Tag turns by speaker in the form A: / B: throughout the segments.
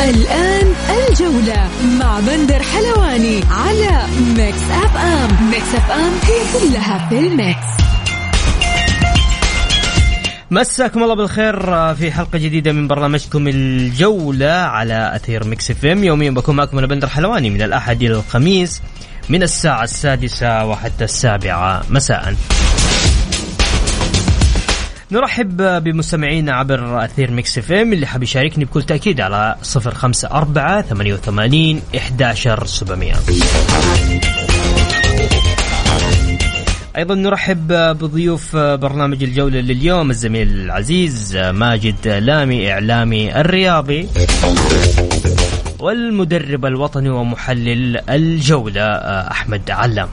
A: الآن الجولة مع بندر حلواني على Mix FM Mix FM هي كلها في ال mix.
B: مساكم الله بالخير في حلقة جديدة من برنامجكم الجولة على أثير Mix FM يوميا بكون معكم أنا بندر حلواني من الأحد إلى الخميس من الساعة السادسة وحتى السابعة مساءً. نرحب بمستمعينا عبر أثير Mix FM اللي حاب يشاركني بكل تأكيد على صفر خمسة أربعة ثمانية وثمانين إحداشر سبعمية. أيضا نرحب بضيوف برنامج الجولة لليوم الزميل العزيز ماجد لامي إعلامي الرياضي والمدرب الوطني ومحلل الجولة أحمد علام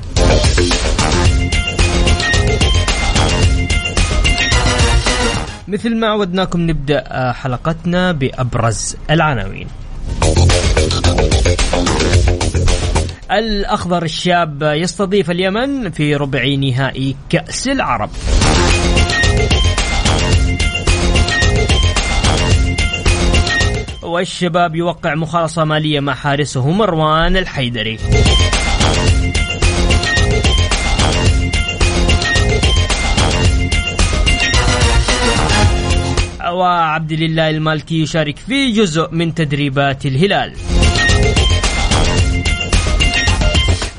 B: مثل ما عودناكم نبدأ آه، حلقتنا بأبرز العناوين. الأخضر الشاب يستضيف اليمن في ربع نهائي كأس العرب. والشباب يوقع مخالصة مالية مع حارسه مروان الحيدري. وعبد الله المالكي يشارك في جزء من تدريبات الهلال.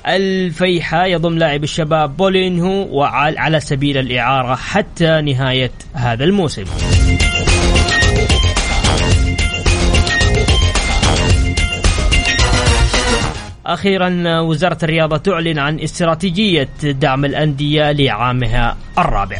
B: الفيحة يضم لاعب الشباب بولينهو وعلى سبيل الإعارة حتى نهاية هذا الموسم. أخيرا وزارة الرياضة تعلن عن استراتيجية دعم الأندية لعامها الرابع.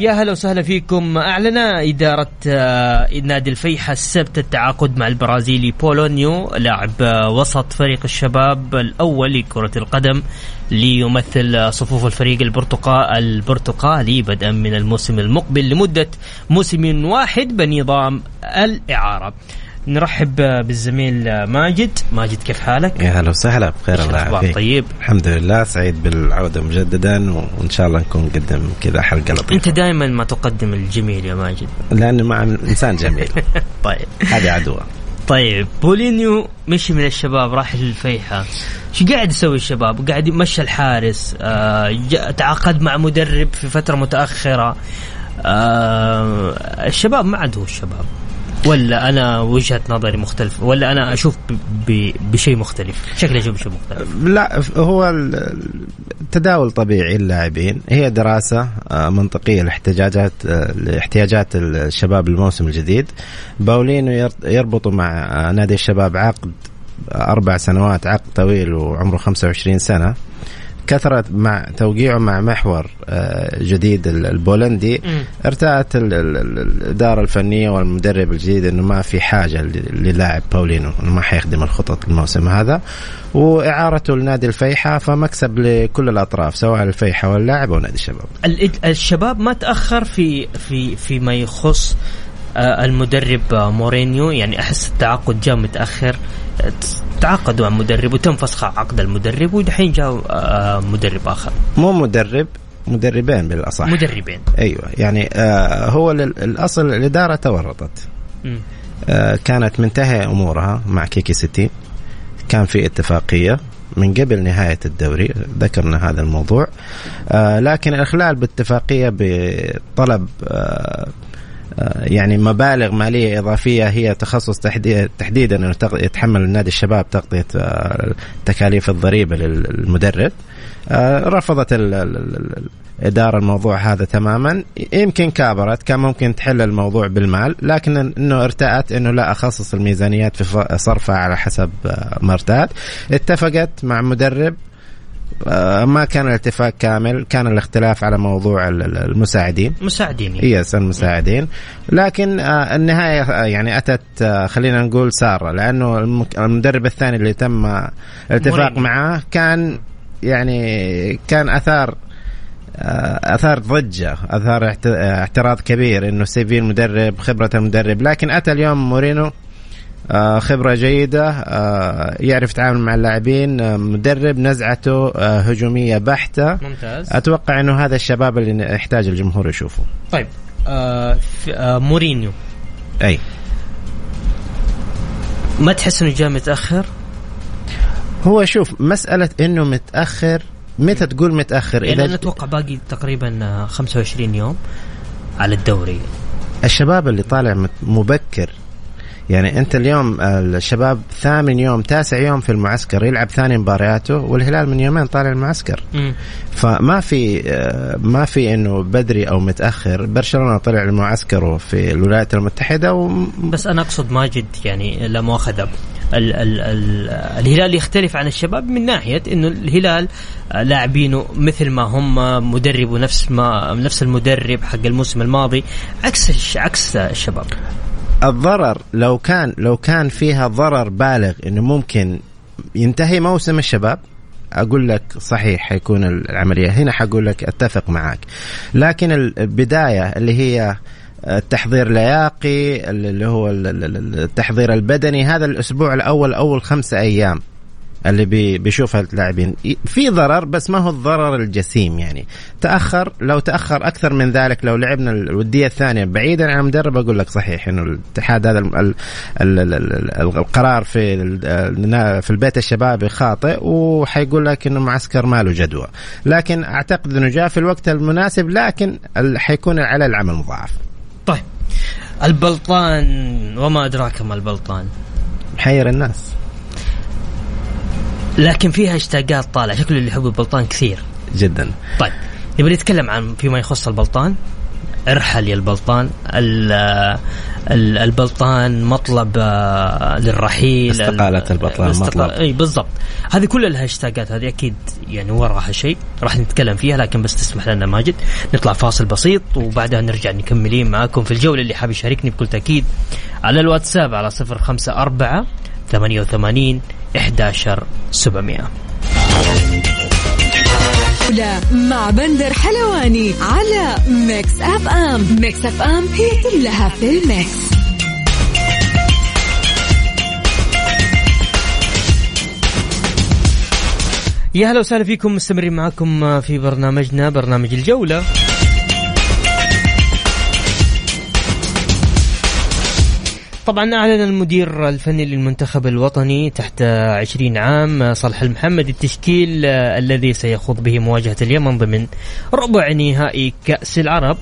B: يا هلا وسهلا فيكم. أعلن إدارة آه، نادي الفيحة السبت التعاقد مع البرازيلي بولونيو لاعب آه، وسط فريق الشباب الأول لكرة القدم ليمثل صفوف الفريق البرتقال البرتقالي بدءا من الموسم المقبل لمدة موسم واحد بنظام الإعارة. نرحب بالزميل ماجد. ماجد كيف حالك؟
C: يا هلا وسهلا بخير الله يعافيك.
B: طيب.
C: الحمد لله سعيد بالعودة مجددا وإن شاء الله نكون نقدم كذا حلقة لطيفة.
B: أنت دائما ما تقدم الجميل يا ماجد.
C: لأنه مع إنسان جميل.
B: طيب.
C: هذه عدوى.
B: طيب بولينيو مشي من الشباب راح للفيحة. شو قاعد يسوي الشباب؟ قاعد يمشى الحارس آه تعاقد مع مدرب في فترة متأخرة. آه الشباب ما عاد هو الشباب. ولا أنا وجهة نظري مختلفه ولا أنا أشوف بشيء مختلف شكلي أشوف بشيء مختلف.
C: لا هو تداول طبيعي للاعبين هي دراسة آه، منطقية لاحتياجات آه، لاحتياجات الشباب الموسم الجديد. باولينو يربط مع آه، نادي الشباب عقد أربع سنوات عقد طويل وعمره 25 سنة. كثرت مع توقيعه مع محور آه، جديد البولندي ارتأت الإدارة الفنية والمدرب الجديد أنه ما في حاجة للاعب باولينو أنه ما حيخدم الخطط الموسم هذا وإعارته لنادي الفيحة فمكسب لكل الأطراف سواء الفيحة واللاعب أو نادي الشباب.
B: الشباب ما تأخر في في فيما يخص المدرب مورينيو يعني أحس التعاقد جاء متأخر. تعاقدوا مع مدرب وتم فسخ عقد المدرب ودحين جاء آه، مدرب آخر.
C: مو مدرب مدربين بالأصح.
B: مدربين.
C: أيوه يعني آه هو الأصل الإدارة تورطت. آه كانت منتهية أمورها مع كيكي ستين كان في اتفاقية من قبل نهاية الدوري ذكرنا هذا الموضوع. آه لكن الإخلال باتفاقية بطلب آه آه، يعني مبالغ مالية إضافية هي تخصص تحديدا إنه يتحمل النادي الشباب تغطية آه، تكاليف الضريبة للمدرب. آه، رفضت الاداره الموضوع هذا تماما. يمكن كابرت كان ممكن تحل الموضوع بالمال لكن إنه ارتأت إنه لا أخصص الميزانيات في صرفها على حسب ما ارتأت. اتفقت مع مدرب آه، ما كان الاتفاق كامل كان الاختلاف على موضوع المساعدين.
B: مساعدين.
C: يس المساعدين. لكن آه، النهاية آه، يعني أتت خلينا نقول سارة لأنه المدرب الثاني اللي تم الاتفاق معاه كان يعني كان أثار أثار ضجة أثار اعتراض كبير إنه سيفي المدرب خبرة المدرب. لكن أتى اليوم مورينو آه، خبرة جيدة آه، يعرف يتعامل مع اللاعبين آه، مدرب نزعته هجومية بحتة.
B: ممتاز.
C: أتوقع أنه هذا الشباب اللي يحتاج الجمهور يشوفه.
B: طيب آه آه مورينيو.
C: أي.
B: ما تحس إنه جاء متأخر؟
C: هو شوف مسألة إنه متأخر متى تقول متأخر؟
B: يعني إذا أنا أتوقع باقي تقريبا 25 يوم على الدوري.
C: الشباب اللي طالع مبكر يعني أنت اليوم الشباب ثامن يوم تاسع يوم في المعسكر يلعب ثاني مبارياته والهلال من يومين طالع المعسكر. م. فما في ما في إنه بدري أو متأخر برشلونة طلع المعسكر في الولايات المتحدة و...
B: بس أنا أقصد ماجد يعني لا مؤاخذة. ال ال ال الهلال يختلف عن الشباب من ناحية إنه الهلال لاعبينه مثل ما هم مدرب ونفس ما نفس المدرب حق الموسم الماضي عكس عكس الشباب.
C: الضرر لو كان لو كان فيها ضرر بالغ إنه ممكن ينتهي موسم الشباب أقول لك صحيح حيكون العملية. هنا حقول لك أتفق معك لكن البداية اللي هي التحضير لياقي اللي هو التحضير البدني هذا الأسبوع الأول أول خمسة أيام. اللي بي بيشوفها اللاعبين. في ضرر بس ما هو الضرر الجسيم يعني. تأخر لو تأخر أكثر من ذلك لو لعبنا الودية الثانية بعيدا عن المدرب أقول لك صحيح إنه الاتحاد هذا القرار في في البيت الشبابي خاطئ وحيقول لك إنه معسكر ما له جدوى. لكن أعتقد إنه جاء في الوقت المناسب لكن حيكون على العمل مضاعف.
B: طيب. البلطان وما أدراك ما البلطان؟
C: محير الناس.
B: لكن فيها اشتاقات طالع. شكله اللي يحب البلطان كثير.
C: جدا.
B: طيب نبي نتكلم عن فيما يخص البلطان؟ ارحل يا البلطان. البلطان مطلب آه، للرحيل.
C: استقالة البلطان مطلب.
B: إي بالضبط. هذه كل الهاشتاجات هذه أكيد يعني وراها شيء. راح نتكلم فيها لكن بس تسمح لنا ماجد. نطلع فاصل بسيط وبعدها نرجع نكملين معاكم في الجولة. اللي حاب يشاركني بكل تأكيد على الواتساب على صفر خمسة أربعة ثمانية وثمانين 11700
A: مع بندر حلواني على Mix FM. Mix FM هي كلها في ال mix.
B: يا هلا وسهلا فيكم مستمرين معكم في برنامجنا برنامج الجولة. طبعا أعلن المدير الفني للمنتخب الوطني تحت 20 عام صالح المحمد التشكيل الذي سيخوض به مواجهة اليمن ضمن ربع نهائي كأس العرب.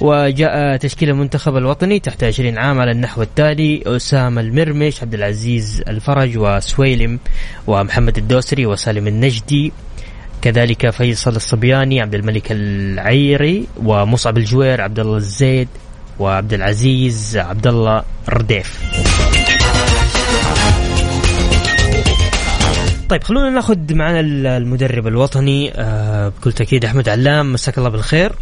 B: وجاء تشكيل المنتخب الوطني تحت 20 عام على النحو التالي أسامة المرمش عبد العزيز الفرج وسويلم ومحمد الدوسري وسالم النجدي. كذلك فيصل الصبياني عبد الملك العيري ومصعب الجوير عبد الله الزيد وعبد العزيز عبد الله رديف. طيب خلونا ناخذ معنا المدرب الوطني آه، بكل تأكيد أحمد علام. مساك الله بالخير.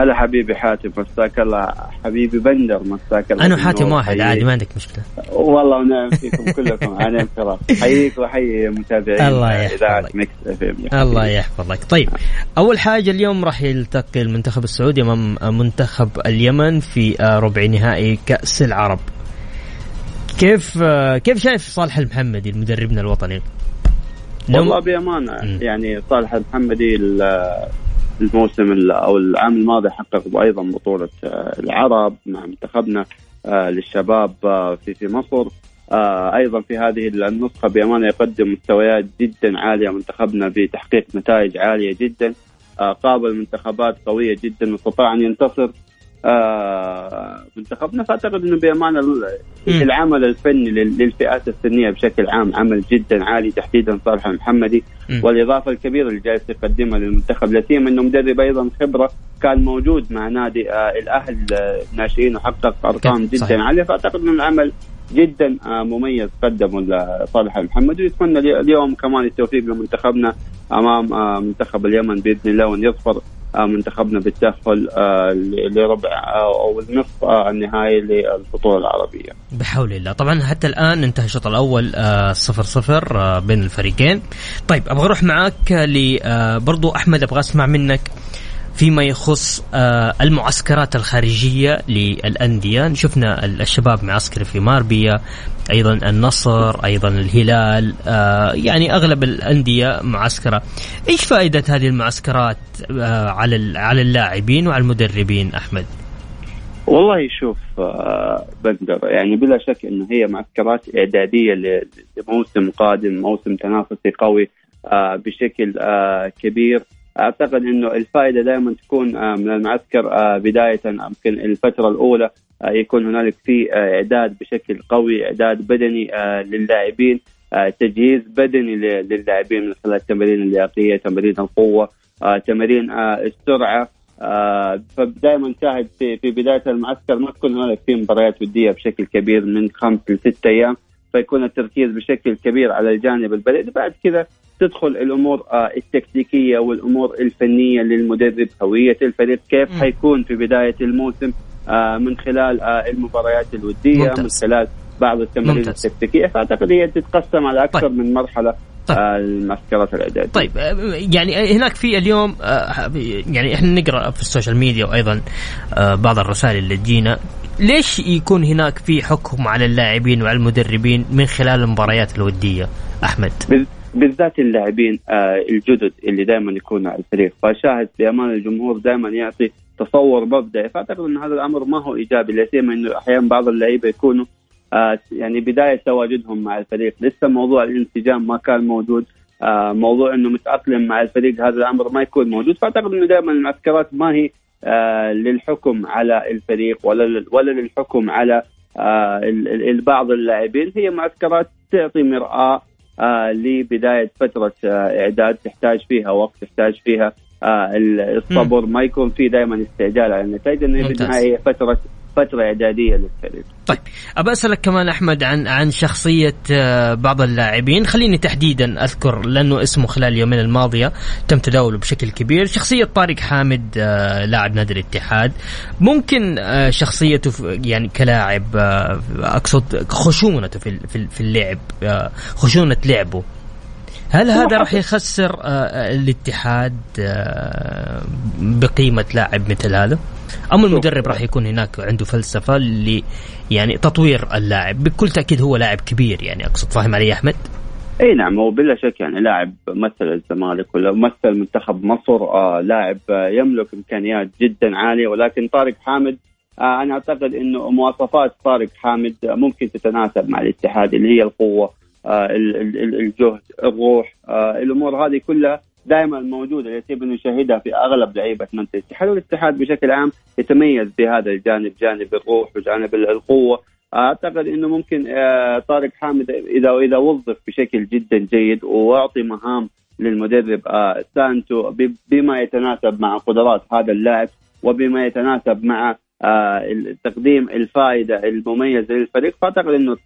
D: هلا حبيبي حاتم مساك الله. حبيبي بندر مساك الله.
B: أنا وحاتم واحد عادي ما عندك مشكلة.
D: والله ونعم فيكم كلكم على انفراد حييك وحيي متابعين
B: الله يحفظك. الله يحفظك. طيب أول حاجة اليوم راح يلتقي المنتخب السعودي أمام منتخب اليمن في ربع نهائي كأس العرب. كيف كيف شايف صالح المحمدي المدربنا الوطني؟
D: والله بأمانة يعني صالح المحمدي الموسم أو العام الماضي حقق أيضا بطولة آه، العرب مع منتخبنا آه، للشباب آه، في في مصر. أيضا في هذه النسخة بأمانة يقدم مستويات جدا عالية منتخبنا بتحقيق نتائج عالية جدا. قابل منتخبات قوية جدا واستطاع أن ينتصر. منتخبنا. فأعتقد إنه بأمانة العمل الفني للفئات السنية بشكل عام عمل جدا عالي تحديدا صالح المحمدي والإضافة الكبيرة اللي جالس يقدمها للمنتخب لا سيما إنه مدرب أيضا خبرة كان موجود مع نادي آه الأهل الناشئين وحقق أرقام جدا. عالية. فأعتقد إنه العمل جدا مميز قدمه لصالح محمد ويتمنى اليوم كمان التوفيق لمنتخبنا أمام منتخب اليمن بإذن الله وأن يظفر منتخبنا بالتأهل لربع أو النصف النهائي للبطولة العربية.
B: بحول الله، طبعا حتى الآن انتهى الشوط الأول صفر صفر بين الفريقين. طيب أبغى أروح معك ل برضو أحمد أبغى أسمع منك فيما يخص آه، المعسكرات الخارجية للأندية. شفنا الشباب معسكر في ماربيا أيضا النصر أيضا الهلال آه، يعني أغلب الأندية معسكرة. إيش فائدة هذه المعسكرات آه، على اللاعبين وعلى المدربين أحمد؟
D: والله شوف بندر يعني بلا شك انه هي معسكرات إعدادية لموسم قادم موسم تنافسي قوي بشكل كبير. أعتقد إنه الفائدة دائما تكون آه، من المعسكر آه، بداية يمكن الفترة الأولى آه، يكون هنالك في إعداد بشكل قوي إعداد بدني للاعبين تجهيز بدني للاعبين من خلال التمارين اللياقية تمارين القوة تمارين السرعة فدائما شاهد في في بداية المعسكر ما تكون هنالك في مباريات ودية بشكل كبير من خمس لست أيام فيكون التركيز بشكل كبير على الجانب البدني. بعد كذا تدخل الأمور آه، التكتيكية والأمور الفنية للمدرب هوية الفريق كيف م. حيكون في بداية الموسم آه، من خلال آه، المباريات الودية ممتاز. من خلال بعض التمارين التكتيكية فأعتقد هي تتقسم على أكثر طيب. من مرحلة طيب. الإعدادية
B: طيب يعني هناك في اليوم يعني إحنا نقرأ في ال social media وأيضا بعض الرسائل اللي تجينا ليش يكون هناك في حكم على اللاعبين وعلى المدربين من خلال المباريات الودية أحمد
D: بالذات اللاعبين آه الجدد اللي دائما يكونوا على الفريق. فشاهد بأمان الجمهور دائما يعطي تصور مبدئي. فأعتقد أن هذا الأمر ما هو إيجابي لا سيما إنه أحيانا بعض اللعيبة يكونوا آه يعني بداية تواجدهم مع الفريق. لسه موضوع الانسجام ما كان موجود آه موضوع إنه متأقلم مع الفريق هذا الأمر ما يكون موجود. فأعتقد إنه دائما المعسكرات ما هي للحكم على الفريق ولا ولا للحكم على آه بعض اللاعبين. هي معسكرات تعطي مرآة لبداية فترة آه إعداد تحتاج فيها وقت تحتاج فيها آه الصبر ما يكون في دائما استعجال على النتائج لأن بالنهاية فترة فترة إعدادية للفريق.
B: طيب أبى أسألك كمان أحمد عن عن شخصية آه، بعض اللاعبين. خليني تحديدا أذكر لأنه اسمه خلال اليومين الماضية تم تداوله بشكل كبير. شخصية طارق حامد آه، لاعب نادي الاتحاد. ممكن آه، شخصيته يعني كلاعب أقصد خشونته في في اللعب خشونة لعبه. هل هذا راح يخسر الاتحاد بقيمة لاعب مثل هذا؟ أم المدرب راح يكون هناك عنده فلسفة اللي يعني تطوير اللاعب بكل تأكيد هو لاعب كبير يعني أقصد فاهم علي أحمد؟
D: إي نعم هو بلا شك يعني لاعب مثل الزمالك ولا مثل منتخب مصر آه لاعب آه يملك إمكانيات جدا عالية ولكن طارق حامد آه أنا أعتقد إنه مواصفات طارق حامد ممكن تتناسب مع الاتحاد اللي هي القوة آه الجهد الروح آه الأمور هذه كلها دائما موجودة يتم نشاهدها في أغلب لعيبة منطقة. الاتحاد والاتحاد بشكل عام يتميز بهذا الجانب جانب الروح وجانب القوة. أعتقد إنه ممكن آه، طارق حامد إذا إذا وظف بشكل جدا جيد وأعطي مهام للمدرب آه، سانتو بما يتناسب مع قدرات هذا اللاعب وبما يتناسب مع آه، تقديم الفائدة المميزة للفريق. فأعتقد إنه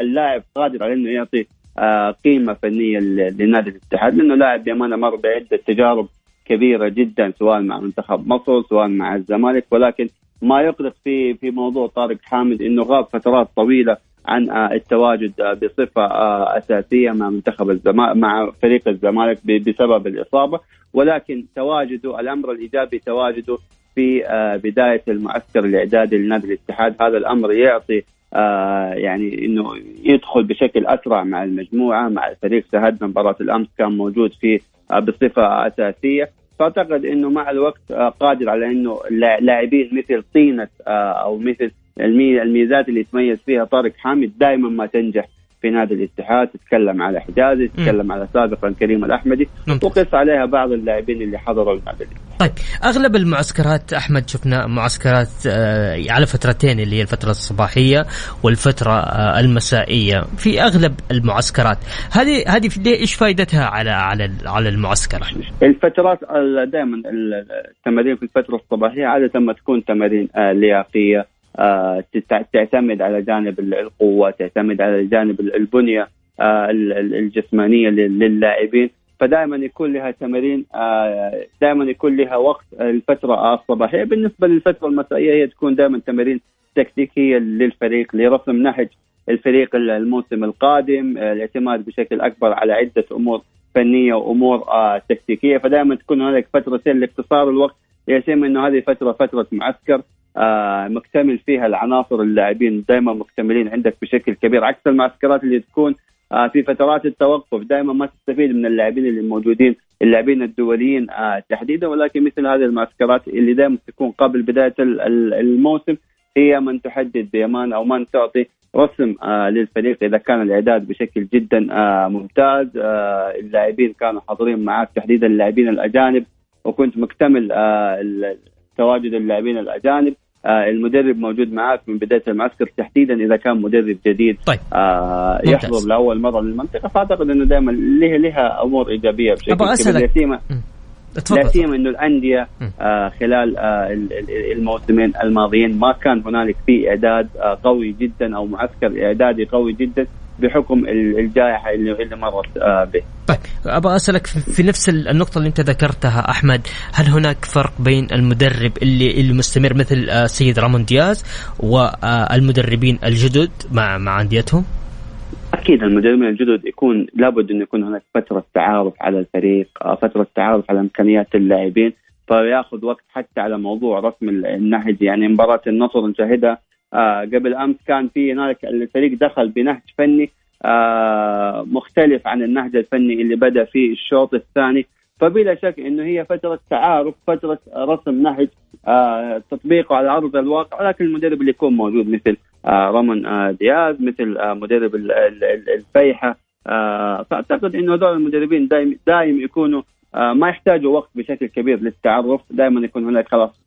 D: اللاعب قادر على إنه يعطي آه، قيمة فنية لنادي الاتحاد لأنه لاعب بأمانة مر بعدة تجارب كبيرة جدا سواء مع منتخب مصر سواء مع الزمالك. ولكن ما يقلق في في موضوع طارق حامد إنه غاب فترات طويلة عن آه، التواجد آه، بصفة أساسية مع منتخب الزمالك مع فريق الزمالك بسبب الإصابة. ولكن تواجده الأمر الإيجابي تواجده في بداية المعسكر الإعدادي لنادي الاتحاد. هذا الأمر يعطي آه يعني إنه يدخل بشكل أسرع مع المجموعة مع الفريق شاهدنا مباراة الأمس كان موجود في آه بصفة أساسية. فأعتقد إنه مع الوقت آه قادر على إنه لاعبين مثل طينة آه أو مثل الميزات اللي يتميز فيها طارق حامد دائما ما تنجح. في نادي الاتحاد تتكلم على حجازي تتكلم على سابقا كريم الأحمدي وقس عليها بعض اللاعبين اللي حضروا النادي.
B: طيب أغلب المعسكرات أحمد شفنا معسكرات آه على فترتين اللي هي الفترة الصباحية والفترة آه المسائية. في أغلب المعسكرات. هذه هذه إيش فائدتها على على على المعسكر؟
D: الفترات دائما التمارين في الفترة الصباحية عادة ما تكون تمارين آه لياقية تعتمد على جانب القوة تعتمد على جانب البنية الجسمانية للاعبين. فدائما يكون لها تمارين دائما يكون لها وقت الفترة الصباحية. بالنسبة للفترة المسائيه هي تكون دائما تمارين تكتيكية للفريق لرسم نهج الفريق الموسم القادم. الاعتماد بشكل أكبر على عدة أمور فنية وأمور تكتيكية. فدائما تكون هناك فترتين لاختصار الوقت. يتم إنه هذه فترة فترة معسكر. آه مكتمل فيها العناصر اللاعبين دائما مكتملين عندك بشكل كبير عكس المعسكرات اللي تكون آه في فترات التوقف دائما ما تستفيد من اللاعبين اللي موجودين اللاعبين الدوليين آه تحديدا ولكن مثل هذه المعسكرات اللي دائما تكون قبل بداية الموسم هي من تحدد بيمان أو من تعطي رسم آه للفريق إذا كان الإعداد بشكل جدا آه ممتاز. آه اللاعبين كانوا حاضرين معك تحديدا اللاعبين الأجانب وكنت مكتمل آه تواجد اللاعبين الأجانب. آه المدرب موجود معك من بداية المعسكر تحديدا إذا كان مدرب جديد
B: طيب.
D: آه يحضر لأول مرة للمنطقة. فأعتقد إنه دائما لها لها أمور إيجابية بشكل كبير. لا سيما إنه الأندية آه خلال آه الموسمين الماضيين ما كان هنالك في إعداد آه قوي جدا أو معسكر إعدادي قوي جدا. بحكم الجائحة اللي اللي مرت آه به.
B: طيب أبغى أسألك في نفس النقطة اللي أنت ذكرتها أحمد، هل هناك فرق بين المدرب اللي اللي مستمر مثل السيد رامون دياز والمدربين الجدد مع مع أنديتهم؟
D: أكيد المدربين الجدد يكون لابد انه يكون هناك فترة تعارف على الفريق، فترة تعارف على إمكانيات اللاعبين، فياخذ وقت حتى على موضوع رسم النهج يعني مباراة النصر نشاهدها آه قبل أمس كان في هناك الفريق دخل بنهج فني آه مختلف عن النهج الفني اللي بدأ فيه الشوط الثاني. فبلا شك إنه هي فترة تعارف فترة رسم نهج آه تطبيقه على أرض الواقع ولكن المدرب اللي يكون موجود مثل آه رامون آه دياز مثل آه مدرب الفيحة. آه فأعتقد إنه هذول المدربين دائم دائم يكونوا آه ما يحتاجوا وقت بشكل كبير للتعرف. دائما يكون هناك خلاص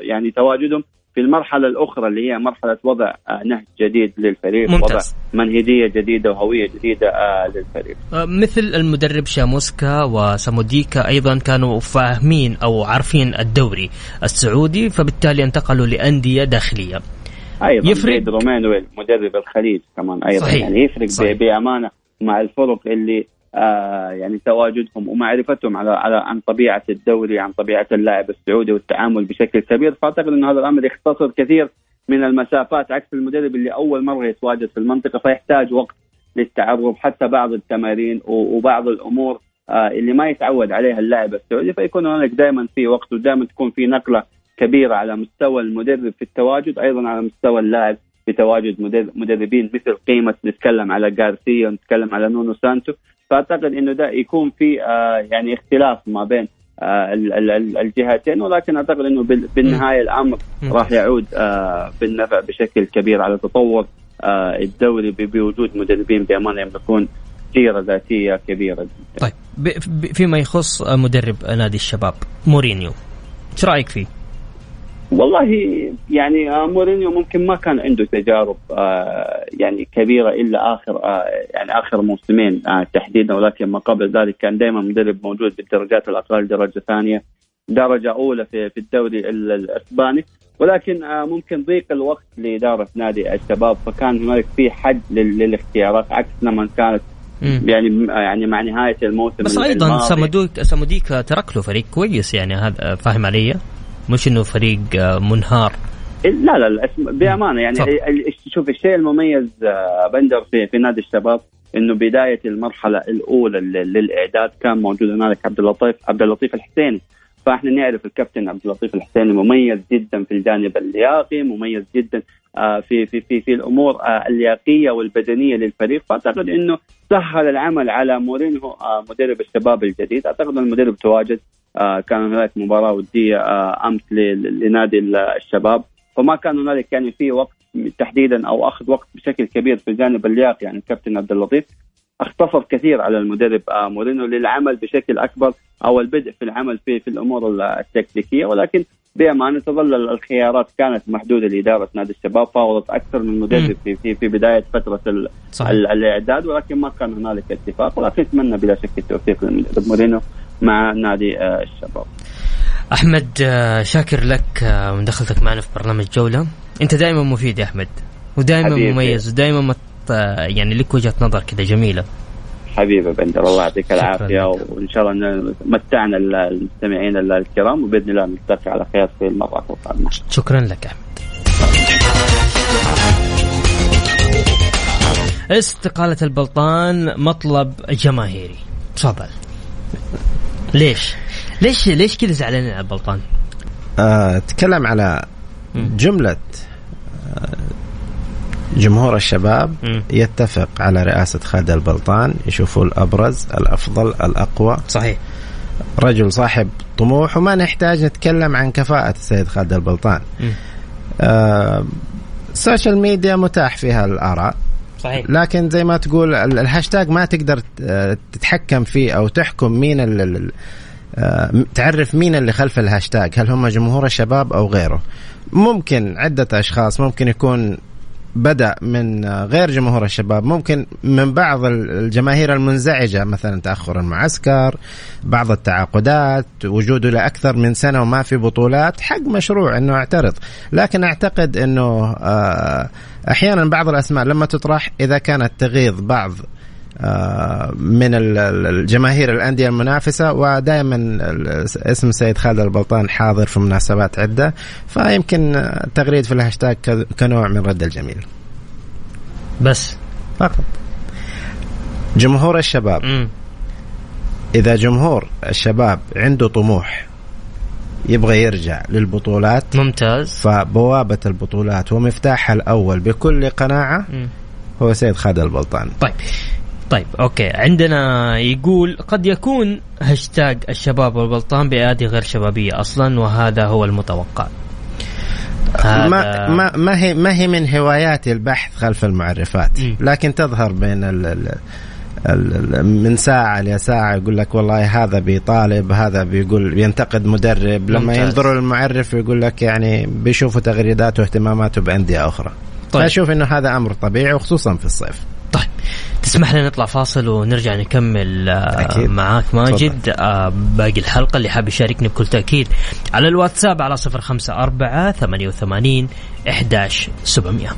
D: يعني تواجدهم. في المرحلة الأخرى اللي هي مرحلة وضع نهج جديد للفريق
B: ممتاز.
D: وضع منهجية جديدة وهوية جديدة للفريق
B: مثل المدرب شاموسكا وساموديكا أيضا كانوا فاهمين أو عارفين الدوري السعودي فبالتالي انتقلوا لأندية داخلية
D: أيضا يفرق رومانويل مدرب الخليج كمان أيضا صحيح. يعني يفرق صحيح. بأمانة مع الفرق اللي آه يعني تواجدهم ومعرفتهم على على عن طبيعة الدوري عن طبيعة اللاعب السعودي والتعامل بشكل كبير. فأعتقد إنه هذا الأمر يختصر كثير من المسافات عكس المدرب اللي أول مرة يتواجد في المنطقة فيحتاج وقت للتعرف حتى بعض التمارين وبعض الأمور آه اللي ما يتعود عليها اللاعب السعودي فيكون هناك دائما في وقت ودائما تكون في نقلة كبيرة على مستوى المدرب في التواجد أيضا على مستوى اللاعب في تواجد مدربين مثل قيمة نتكلم على جارسيا نتكلم على نونو سانتو. فأعتقد إنه ده يكون في آه يعني اختلاف ما بين آه الجهتين ولكن أعتقد إنه بالنهاية الامر راح يعود آه بالنفع بشكل كبير على تطور الدوري بوجود مدربين بامانه يملكون سيره ذاتية كبيرة
B: جدا. طيب فيما يخص مدرب نادي الشباب مورينيو إيش رأيك فيه؟
D: والله يعني مورينيو ممكن ما كان عنده تجارب آه يعني كبيرة إلا آخر آه يعني آخر موسمين آه تحديدا ولكن ما قبل ذلك كان دائما مدرب موجود بالدرجات الأقل درجة ثانية درجة أولى في في الدوري الإسباني ولكن ممكن ضيق الوقت لإدارة نادي الشباب فكان هناك في حد للاختيارات عكس لما كانت يعني يعني مع نهاية الموسم
B: بس أيضا ساموديك ساموديك ترك له فريق كويس يعني هذا فاهم علي؟ مش إنه فريق منهار؟
D: لا لا, لا بأمانة يعني صح. شوف الشيء المميز بندر في في نادي الشباب إنه بداية المرحلة الأولى للإعداد كان موجود هنالك عبد اللطيف عبد اللطيف الحسيني. فإحنا نعرف الكابتن عبد اللطيف الحسيني مميز جدا في الجانب اللياقي مميز جدا في في في في الأمور اللياقية والبدنية للفريق. فأعتقد إنه سهل العمل على مورينيو مدرب الشباب الجديد. أعتقد المدرب تواجد كان هناك مباراة ودية أمس لنادي الشباب. فما كان هنالك يعني في وقت تحديدا أو أخذ وقت بشكل كبير في الجانب اللياقي يعني الكابتن عبد اللطيف. اختصر كثير على المدرب مورينو للعمل بشكل أكبر أو البدء في العمل في في الأمور التكتيكية. ولكن بامانه تظل الخيارات كانت محدودة لإدارة نادي الشباب فاوضت أكثر من مدرب في في في بداية فترة صحيح. الإعداد ولكن ما كان هنالك اتفاق ولكن اتمنى بلا شك التوفيق لمدرب مورينو مع نادي الشباب.
B: أحمد آه، شاكر لك آه، مداخلتك معنا في برنامج جولة أنت دائما مفيد يا أحمد ودائما مميز ودائما. يعني لك وجهة نظر كذا جميلة
D: حبيبي بندر الله يعطيك العافية وإن شاء الله متعنا المستمعين الكرام وبإذن الله نلتقي على خير في المرة القادمه
B: شكرا لك أحمد. استقالة البلطان مطلب جماهيري. تفضل. ليش؟ ليش ليش كذا زعلانين على البلطان؟
C: آه، أتكلم على جملة آه، جمهور الشباب يتفق على رئاسة خالد البلطان يشوفوا الأبرز الأفضل الأقوى.
B: صحيح.
C: رجل صاحب طموح وما نحتاج نتكلم عن كفاءة السيد خالد البلطان. آه ال social media متاح فيها الآراء
B: صحيح.
C: لكن زي ما تقول الهاشتاج ما تقدر تتحكم فيه أو تحكم مين آه، تعرف مين اللي خلف الهاشتاج هل هم جمهور الشباب أو غيره. ممكن عدة أشخاص ممكن يكون بدأ من غير جمهور الشباب. ممكن من بعض الجماهير المنزعجة مثلا تاخر المعسكر بعض التعاقدات وجوده لاكثر من سنة وما في بطولات حق مشروع إنه أعترض. لكن أعتقد إنه آه، أحيانا بعض الأسماء لما تطرح إذا كانت تغيظ بعض من الجماهير الأندية المنافسة ودائما اسم السيد خالد البلطان حاضر في مناسبات عدة فيمكن التغريد في الهاشتاج كنوع من رد الجميل.
B: بس.
C: فقط. جمهور الشباب. م. إذا جمهور الشباب عنده طموح يبغى يرجع للبطولات
B: ممتاز.
C: فبوابة البطولات ومفتاحها الأول بكل قناعة م. هو سيد خالد البلطان.
B: طيب. طيب okay. عندنا يقول قد يكون هاشتاج الشباب والبلطان بأيادي غير شبابية أصلا وهذا هو المتوقع.
C: ما ما ما هي ما هي من هواياتي البحث خلف المعرفات. لكن تظهر بين ال ال من ساعة لساعة يقول لك والله هذا بيطالب هذا بيقول بينتقد مدرب. لما ينظروا للمعرف يقول لك يعني بيشوفوا تغريداته واهتماماته بأندية أخرى. طيب. فأشوف أنه هذا أمر طبيعي وخصوصا في الصيف.
B: طيب تسمح لنا نطلع فاصل ونرجع نكمل آه، أكيد. معاك ماجد. آه، باقي الحلقة اللي حاب يشاركني بكل تأكيد على الواتساب على صفر خمسة أربعة ثمانية وثمانين إحداش سبعمية.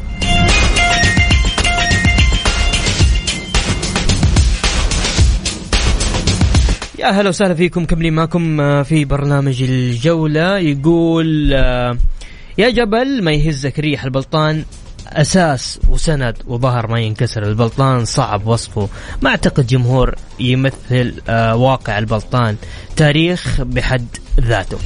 B: يا هلا وسهلا فيكم كملين معكم آه، في برنامج الجولة. يقول يا جبل ما يهزك ريح البلطان أساس وسند وظهر ما ينكسر. البلطان صعب وصفه. ما أعتقد جمهور يمثل آه واقع البلطان. تاريخ بحد ذاته.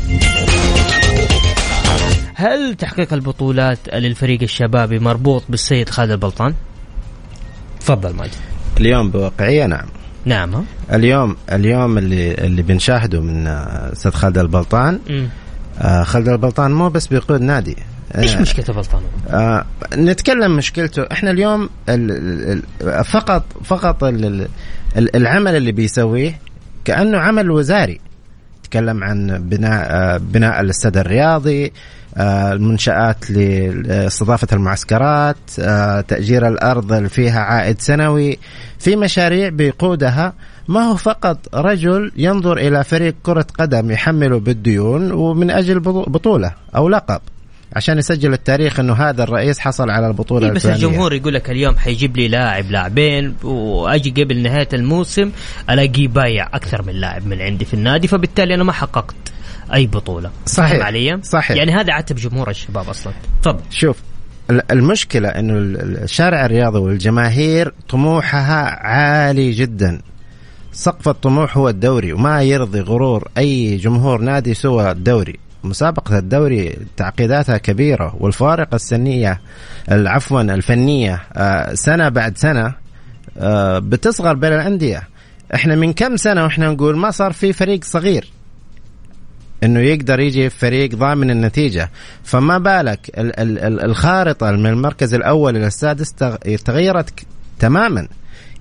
B: هل تحقيق البطولات للفريق الشبابي مربوط بالسيد خالد البلطان؟ تفضل ماجد.
C: اليوم بواقعية نعم.
B: نعم.
C: اليوم اليوم اللي اللي بنشاهده من آه، سيد خالد البلطان آه خالد البلطان مو بس بيقود نادي.
B: إيش آه، مشكلته بلطان؟
C: آه نتكلم مشكلته. إحنا اليوم ال ال فقط فقط ال العمل اللي بيسويه كأنه عمل وزاري. تكلم عن بناء آه بناء الاستاد الرياضي آه المنشآت لاستضافة المعسكرات آه تأجير الأرض اللي فيها عائد سنوي. في مشاريع بيقودها. ما هو فقط رجل ينظر إلى فريق كرة قدم يحمله بالديون ومن أجل بطولة أو لقب. عشان يسجل التاريخ إنه هذا الرئيس حصل على البطولة
B: إيه بس الجمهور يقول لك اليوم حيجيب لي لاعب لاعبين وأجي قبل نهاية الموسم ألاقيه بايع أكثر من لاعب من عندي في النادي فبالتالي أنا ما حققت أي بطولة.
C: صحيح
B: علي؟
C: صحيح.
B: يعني هذا عتب جمهور الشباب أصلا. تفضل.
C: شوف المشكلة إنه الشارع الرياضي والجماهير طموحها عالي جدا. سقف الطموح هو الدوري وما يرضي غرور أي جمهور نادي سوى الدوري. مسابقة الدوري تعقيداتها كبيرة والفارق السنية عفوا الفنية آه، سنة بعد سنة آه، بتصغر بين الأندية. إحنا من كم سنة وإحنا نقول ما صار في فريق صغير؟ إنه يقدر يجي فريق ضامن النتيجة. فما بالك الخارطة من المركز الأول إلى السادس تغيرت تماما.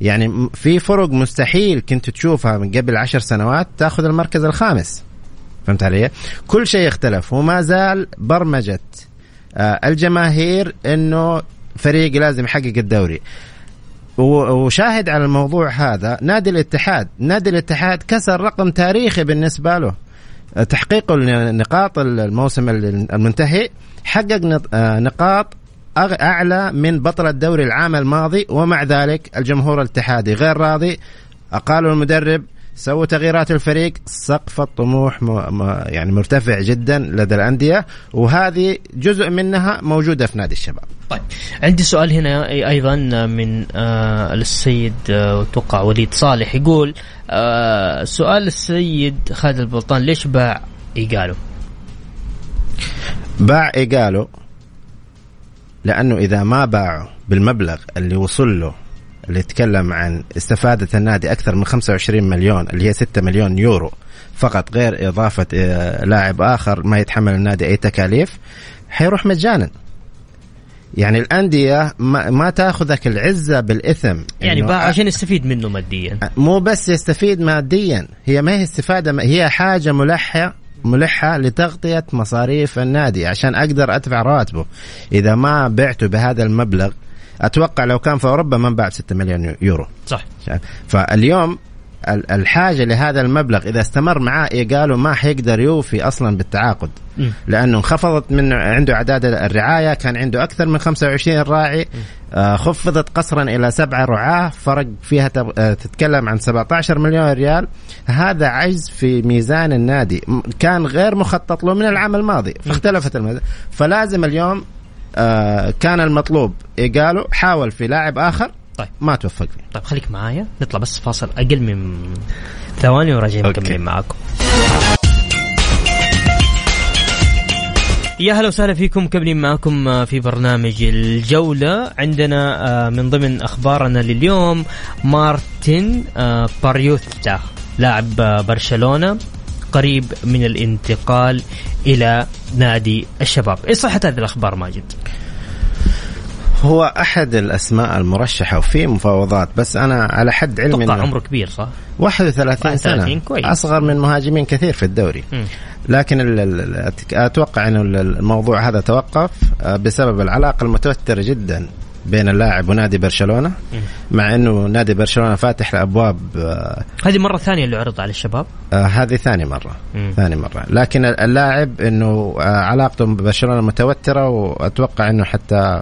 C: يعني في فرق مستحيل كنت تشوفها من قبل عشر سنوات تأخذ المركز الخامس. فهمت علي؟ كل شيء اختلف وما زال برمجة آه، الجماهير إنه فريق لازم يحقق الدوري. وشاهد على الموضوع هذا نادي الاتحاد نادي الاتحاد كسر رقم تاريخي بالنسبة له. تحقيق نقاط الموسم المنتهي حقق نقاط أعلى من بطل الدوري العام الماضي ومع ذلك الجمهور الاتحادي. غير راضي اقالوا المدرب سووا تغييرات الفريق. سقف الطموح يعني مرتفع جدا لدى الأندية وهذه جزء منها موجودة في نادي الشباب.
B: طيب عندي سؤال هنا أيضا من آه السيد آه توقع وليد صالح. يقول آه سؤال السيد خالد البلطان ليش باع إيجالو؟
C: باع إيجالو لأنه إذا ما باعه بالمبلغ اللي وصل له اللي يتكلم عن استفادة النادي أكثر من 25 مليون اللي هي 6 مليون يورو. فقط غير إضافة آه، لاعب آخر ما يتحمل النادي أي تكاليف حيروح مجانا. يعني الأندية ما, ما تأخذك العزة بالإثم
B: يعني باع عشان يستفيد منه ماديا.
C: مو بس يستفيد ماديا هي ما هي استفادة هي حاجة ملحة ملحة لتغطية مصاريف النادي عشان أقدر أدفع رواتبه إذا ما بعته بهذا المبلغ أتوقع لو كان في أوروبا ما انباع 6 مليون يورو.
B: صح.
C: فاليوم الحاجة لهذا المبلغ إذا استمر معاه ايجالو ما حيقدر يوفي أصلا بالتعاقد. م. لأنه انخفضت من عنده أعداد الرعاية كان عنده أكثر من 25 راعي آه خفضت قصرا إلى سبعه رعاة فرق فيها آه، تتكلم عن 17 مليون ريال. هذا عجز في ميزان النادي كان غير مخطط له من العام الماضي فاختلفت الميزان. فلازم اليوم آه كان المطلوب. إيجالو حاول في لاعب آخر. طيب. ما توفق. فيه
B: طيب خليك معايا. نطلع بس فاصل أقل من ثواني وراجعين مكملين معاكم. يا هلا وسهلا فيكم. مكملين معكم آه، في برنامج الجولة. عندنا آه، من ضمن أخبارنا لليوم مارتن باريوثا لاعب برشلونة. قريب من الانتقال إلى نادي الشباب، إيش صحة هذه الأخبار ماجد؟
C: هو أحد الأسماء المرشحة وفي مفاوضات بس أنا على حد علمي
B: أتوقع عمره كبير صح؟
C: 31 سنة كويس. أصغر من مهاجمين كثير في الدوري م. لكن أتوقع إنه الموضوع هذا توقف آه، بسبب العلاقة المتوترة جدا بين اللاعب ونادي برشلونة مع إنه نادي برشلونة فاتح الأبواب
B: آه، هذه مرة ثانية اللي عرض على الشباب؟
C: آه هذه ثاني مرة مم. ثاني مرة. لكن اللاعب إنه آه علاقته ببرشلونة متوترة وأتوقع إنه حتى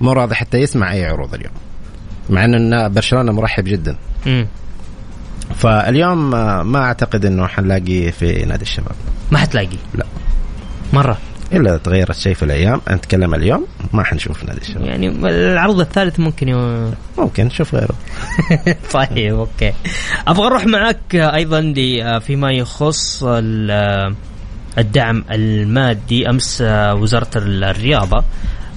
C: مو راضي حتى يسمع أي عروض اليوم مع إنه برشلونة مرحب جدا. مم. فاليوم ما أعتقد إنه حنلاقيه في نادي الشباب.
B: ما حتلاقيه؟
C: لا.
B: مرة.
C: إلا تغيرت شيء في الأيام. نتكلم اليوم ما حنشوف نادي الشباب
B: يعني العرض الثالث ممكن يو...
C: ممكن نشوف غيره.
B: طيب okay. أبغى أروح معك أيضا فيما يخص الدعم المادي أمس وزارة الرياضة.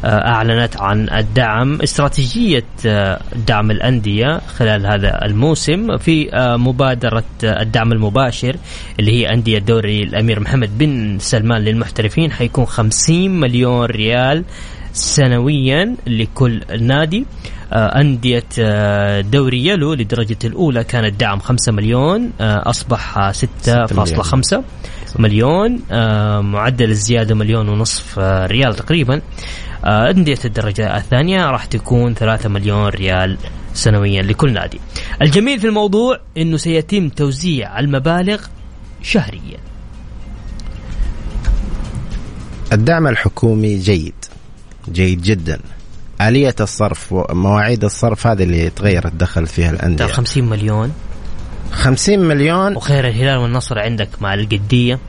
B: أعلنت عن الدعم استراتيجية آه، دعم الأندية خلال هذا الموسم في آه، مبادرة الدعم المباشر اللي هي أندية دوري الأمير محمد بن سلمان للمحترفين. حيكون 50 مليون ريال سنويا لكل نادي. أندية دوري يلو للدرجة الأولى كان الدعم 5 مليون أصبح 6.5 مليون. معدل الزيادة مليون ونصف ريال تقريبا. آه، أندية الدرجة الثانية راح تكون 3 مليون ريال سنويا لكل نادي. الجميل في الموضوع أنه سيتم توزيع المبالغ شهريا.
C: الدعم الحكومي جيد جيد جدا. آلية الصرف ومواعيد الصرف هذه اللي تغيرت دخل فيها الأندية.
B: 50 مليون.
C: 50 مليون.
B: وخير الهلال والنصر عندك مع القدية.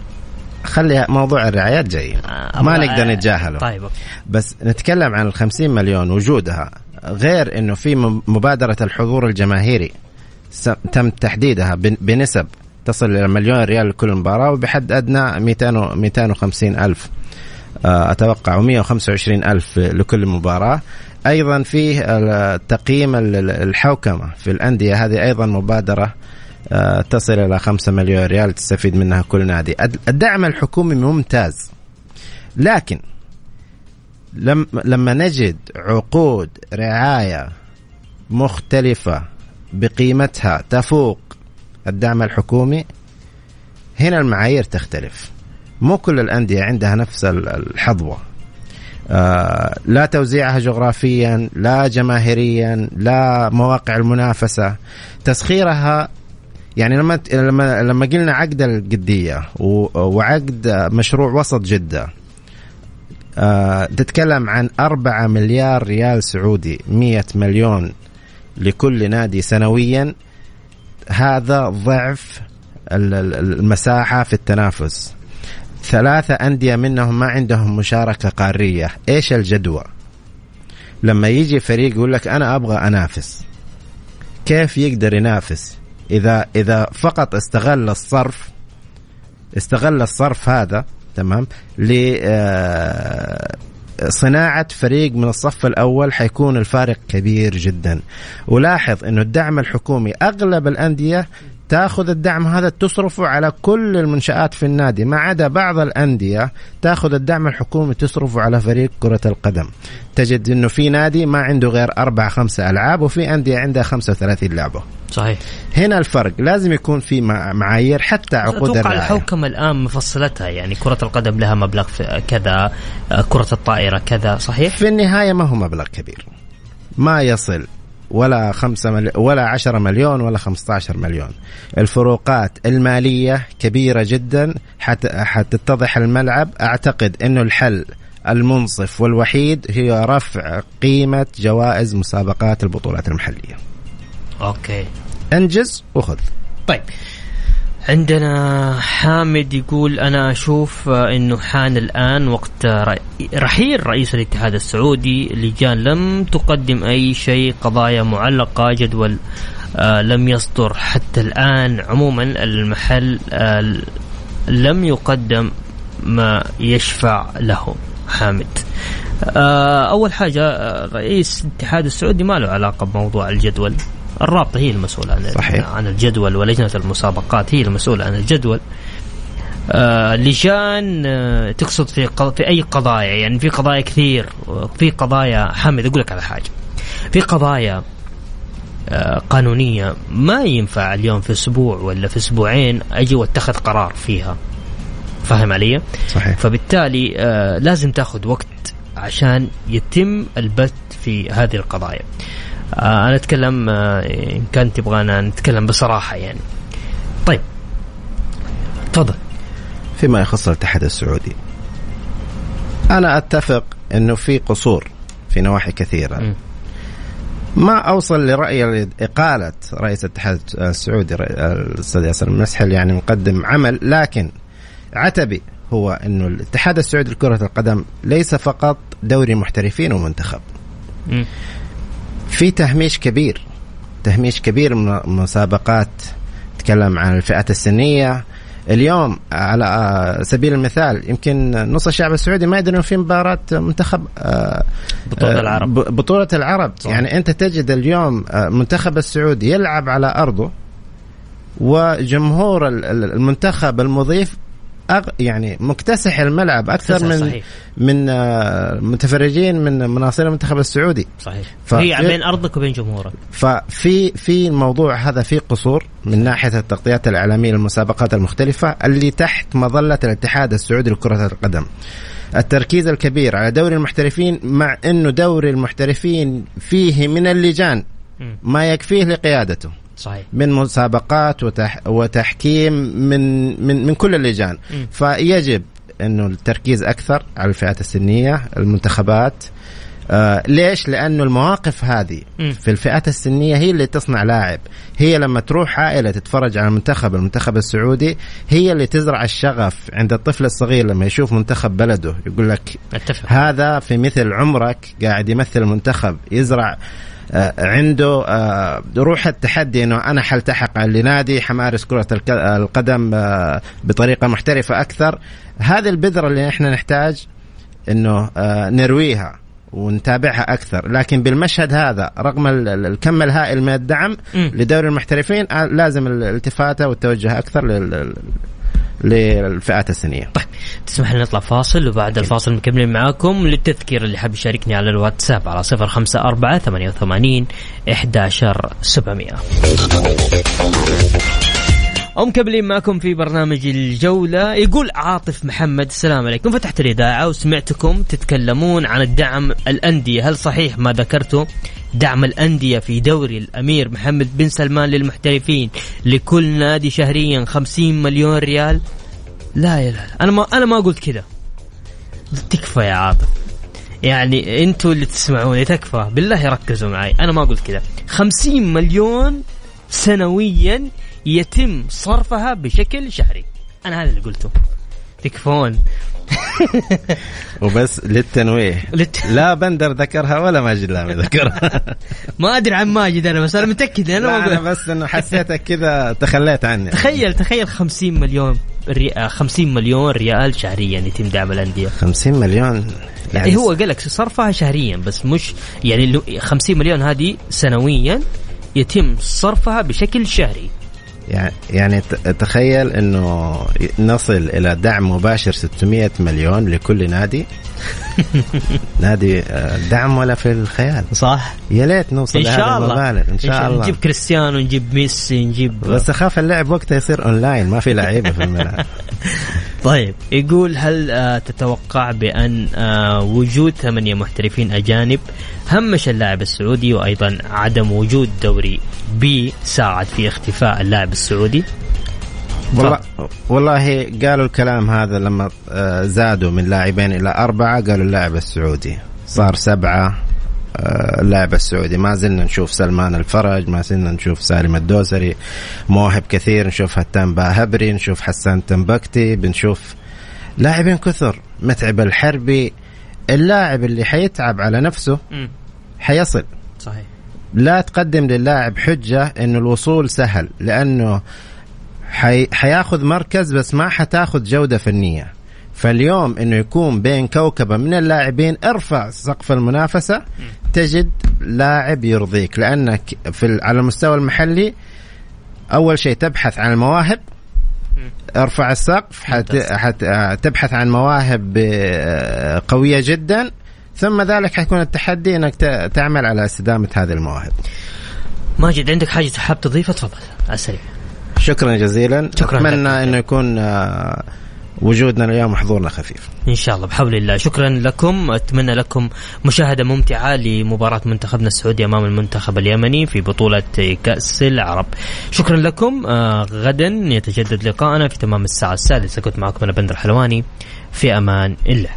C: خلي موضوع الرعايات جاي. آه ما نقدر نتجاهله. طيب بس نتكلم عن ال 50 مليون وجودها. غير إنه في مبادرة الحضور الجماهيري تم تحديدها بنسب تصل إلى مليون ريال لكل مباراة وبحد أدنى 200 250 ألف. آه، أتوقع و125 ألف لكل مباراة. أيضا فيه تقييم الحوكمة في الأندية. هذه أيضا مبادرة تصل إلى 5 مليون ريال تستفيد منها كل نادي. الدعم الحكومي ممتاز لكن لما نجد عقود رعاية مختلفة بقيمتها تفوق الدعم الحكومي هنا المعايير تختلف. مو كل الأندية عندها نفس الحظوة. آه لا توزيعها جغرافيا لا جماهيريا لا مواقع المنافسة. تسخيرها يعني لما لما لما قلنا عقد القدية وعقد مشروع وسط جدة آه تتكلم عن أربعة مليار ريال سعودي مية مليون لكل نادي سنويا. هذا ضعف المساحة في التنافس. ثلاثة أندية منهم ما عندهم مشاركة قارية. إيش الجدوى؟ لما يجي فريق يقول لك أنا أبغى أنافس. كيف يقدر ينافس؟ إذا إذا فقط استغل الصرف استغل الصرف هذا تمام لصناعة فريق من الصف الأول حيكون الفارق كبير جدا. ولاحظ أنه الدعم الحكومي أغلب الأندية تاخذ الدعم هذا تصرفه على كل المنشآت في النادي ما عدا بعض الأندية تاخذ الدعم الحكومي تصرفه على فريق كرة القدم. تجد أنه في نادي ما عنده غير أربع خمسة ألعاب وفي أندية عندها 35 لعبة
B: صحيح.
C: هنا الفرق لازم يكون في معايير حتى عقود
B: أتوقع الحوكمه الآن مفصلتها يعني كرة القدم لها مبلغ كذا كرة الطائرة كذا صحيح؟
C: في النهاية ما هو مبلغ كبير. ما يصل ولا خمسة ملي... ولا عشرة مليون ولا خمسة عشر مليون. الفروقات المالية كبيرة جدا. حت... حتتضح الملعب. أعتقد أنه الحل المنصف والوحيد هي رفع قيمة جوائز مسابقات البطولات المحلية.
B: Okay.
C: انجز وخذ.
B: طيب. عندنا حامد يقول أنا أشوف إنه حان الآن وقت رحيل رئيس الاتحاد السعودي اللجان لم تقدم أي شيء قضايا معلقة جدول آه، لم يصدر حتى الآن. عموما المحل آه، لم يقدم ما يشفع له. حامد. آه، أول حاجة رئيس الاتحاد السعودي ما له علاقة بموضوع الجدول. الرابطة هي المسؤولة عن صحيح. عن الجدول ولجنة المسابقات هي المسؤولة عن الجدول آه لجان آه تقصد في في أي قضايا يعني في قضايا كثير في قضايا حمد أقول لك على حاجة في قضايا آه قانونية ما ينفع اليوم في أسبوع ولا في أسبوعين أجي وأتخذ قرار فيها فاهم علي؟
C: صحيح
B: فبالتالي آه لازم تاخذ وقت عشان يتم البت في هذه القضايا. آه أنا أتكلم آه إن كان تبغانا نتكلم بصراحة يعني. طيب. تفضل.
C: فيما يخص الاتحاد السعودي. أنا أتفق إنه في قصور في نواحي كثيرة. م. ما أوصل لرأي إقالة رئيس الاتحاد السعودي الأستاذ ياسر المسحل يعني مقدم عمل لكن عتبي هو إنه الاتحاد السعودي لكرة القدم ليس فقط دوري محترفين ومنتخب. م. في تهميش كبير تهميش كبير من مسابقات تكلم عن الفئات السنية. اليوم على سبيل المثال يمكن نص الشعب السعودي ما يدري في مباراة منتخب
B: آه، بطولة آه، العرب.
C: بطولة العرب. صح. يعني أنت تجد اليوم آه، منتخب السعودي يلعب على أرضه وجمهور المنتخب المضيف أغ... يعني مكتسح الملعب أكثر من صحيح. من آه، متفرجين من مناصير المنتخب السعودي.
B: صحيح. فهي بين أرضك وبين جمهورك.
C: ففي في الموضوع هذا في قصور من ناحية التغطيات الإعلامية للمسابقات المختلفة اللي تحت مظلة الاتحاد السعودي لكرة القدم. التركيز الكبير على دوري المحترفين مع إنه دوري المحترفين فيه من اللجان ما يكفيه لقيادته.
B: صحيح
C: من مسابقات وتح وتحكيم من من من كل اللجان م. فيجب إنه التركيز أكثر على الفئات السنية المنتخبات آه ليش؟ لأنه المواقف هذه م. في الفئات السنية هي اللي تصنع لاعب، هي لما تروح عائلة تتفرج على المنتخب المنتخب السعودي هي اللي تزرع الشغف عند الطفل الصغير لما يشوف منتخب بلده يقول لك
B: أتفق.
C: هذا في مثل عمرك قاعد يمثل المنتخب يزرع عنده آه، روح التحدي إنه أنا حلتحق لنادي حمارس كرة القدم آه، بطريقة محترفة أكثر. هذه البذرة اللي إحنا نحتاج إنه نرويها ونتابعها أكثر. لكن بالمشهد هذا رغم الكم الهائل من الدعم لدوري المحترفين لازم الالتفاتة والتوجه أكثر للفئات السنية.
B: طيب تسمح لنا نطلع فاصل وبعد الفاصل مكملين معاكم للتذكير اللي حاب يشاركني على الواتساب على 054 88 11700. ومكملين معكم في برنامج الجولة يقول عاطف محمد السلام عليكم فتحت الإذاعة وسمعتكم تتكلمون عن الدعم الأندية هل صحيح ما ذكرته دعم الأندية في دوري الأمير محمد بن سلمان للمحترفين لكل نادي شهريا 50 مليون ريال. لا يا لا أنا ما أنا ما قلت كذا. تكفى يا عاطف. يعني أنتوا اللي تسمعوني تكفى. بالله ركزوا معي أنا ما قلت كذا. 50 مليون سنويا يتم صرفها بشكل شهري. أنا هذا اللي قلته. تكفون.
C: وبس للتنويه. للت... لا بندر ذكرها ولا ماجد لامي ذكرها.
B: ما أدري عن ماجد أنا بس أنا
C: متأكد أنا أنا بس إنه حسيتك كذا تخليت عني.
B: تخيل تخيل 50 مليون ري... 50 مليون ريال شهريا يتم دعم الأندية.
C: 50 مليون؟
B: يعني هو قال لك صرفها شهريا بس مش يعني 50 مليون هذه سنويا يتم صرفها بشكل شهري.
C: يعني تخيل إنه نصل إلى دعم مباشر 600 مليون لكل نادي. نادي آه، دعم ولا في الخيال.
B: صح.
C: يا ليت نوصل
B: إن شاء الله.
C: إن شاء الله.
B: نجيب كريستيانو نجيب ميسي نجيب
C: بس أخاف اللعب وقتها يصير أونلاين ما في لعيبة في الملعب.
B: طيب يقول هل آه تتوقع بأن آه وجود ثمانية محترفين أجانب همش اللاعب السعودي وأيضا عدم وجود دوري بي ساعد في اختفاء اللاعب السعودي؟
C: والله والله قالوا الكلام هذا لما آه، زادوا من لاعبين إلى أربعة قالوا اللاعب السعودي. صار سبعة آه، اللاعب السعودي. ما زلنا نشوف سلمان الفرج ما زلنا نشوف سالم الدوسري مواهب كثير. نشوف هتان باهبري نشوف حسان تنبكتي بنشوف لاعبين كثر. متعب الحربي اللاعب اللي حيتعب على نفسه حيصل.
B: صحيح.
C: لا تقدم للاعب حجة انه الوصول سهل لأنه حي... حياخذ مركز بس ما حتاخذ جودة فنية. فاليوم إنه يكون بين كوكبة من اللاعبين ارفع سقف المنافسة تجد لاعب يرضيك لأنك في على المستوى المحلي أول شيء تبحث عن المواهب ارفع السقف حت... حت... تبحث عن مواهب آه، قوية جدا ثم ذلك حيكون التحدي إنك تعمل على استدامة هذه المواهب.
B: ماجد عندك حاجة حاب تضيفها؟ تفضل على السريع.
C: شكرا جزيلا. شكرا أتمنى إنه يكون آه، وجودنا اليوم وحضورنا خفيف.
B: إن شاء الله بحول الله. شكرا لكم. أتمنى لكم مشاهدة ممتعة لمباراة منتخبنا السعودي أمام المنتخب اليمني في بطولة كأس العرب. شكرا لكم. آه غدا يتجدد لقاءنا في تمام الساعة السادسة. كنت معكم أنا بندر حلواني. في أمان الله.